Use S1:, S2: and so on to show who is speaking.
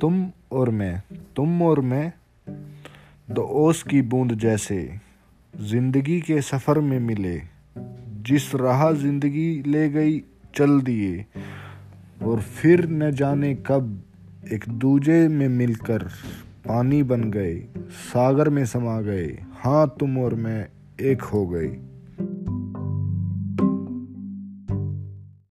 S1: तुम और मैं, तुम और मैं, दो ओस की बूंद जैसे, ज़िंदगी के सफ़र में मिले, जिस राह ज़िंदगी ले गई चल दिए, और फिर न जाने कब एक दूजे में मिलकर पानी बन गए, सागर में समा गए हाँ तुम और मैं एक हो गए।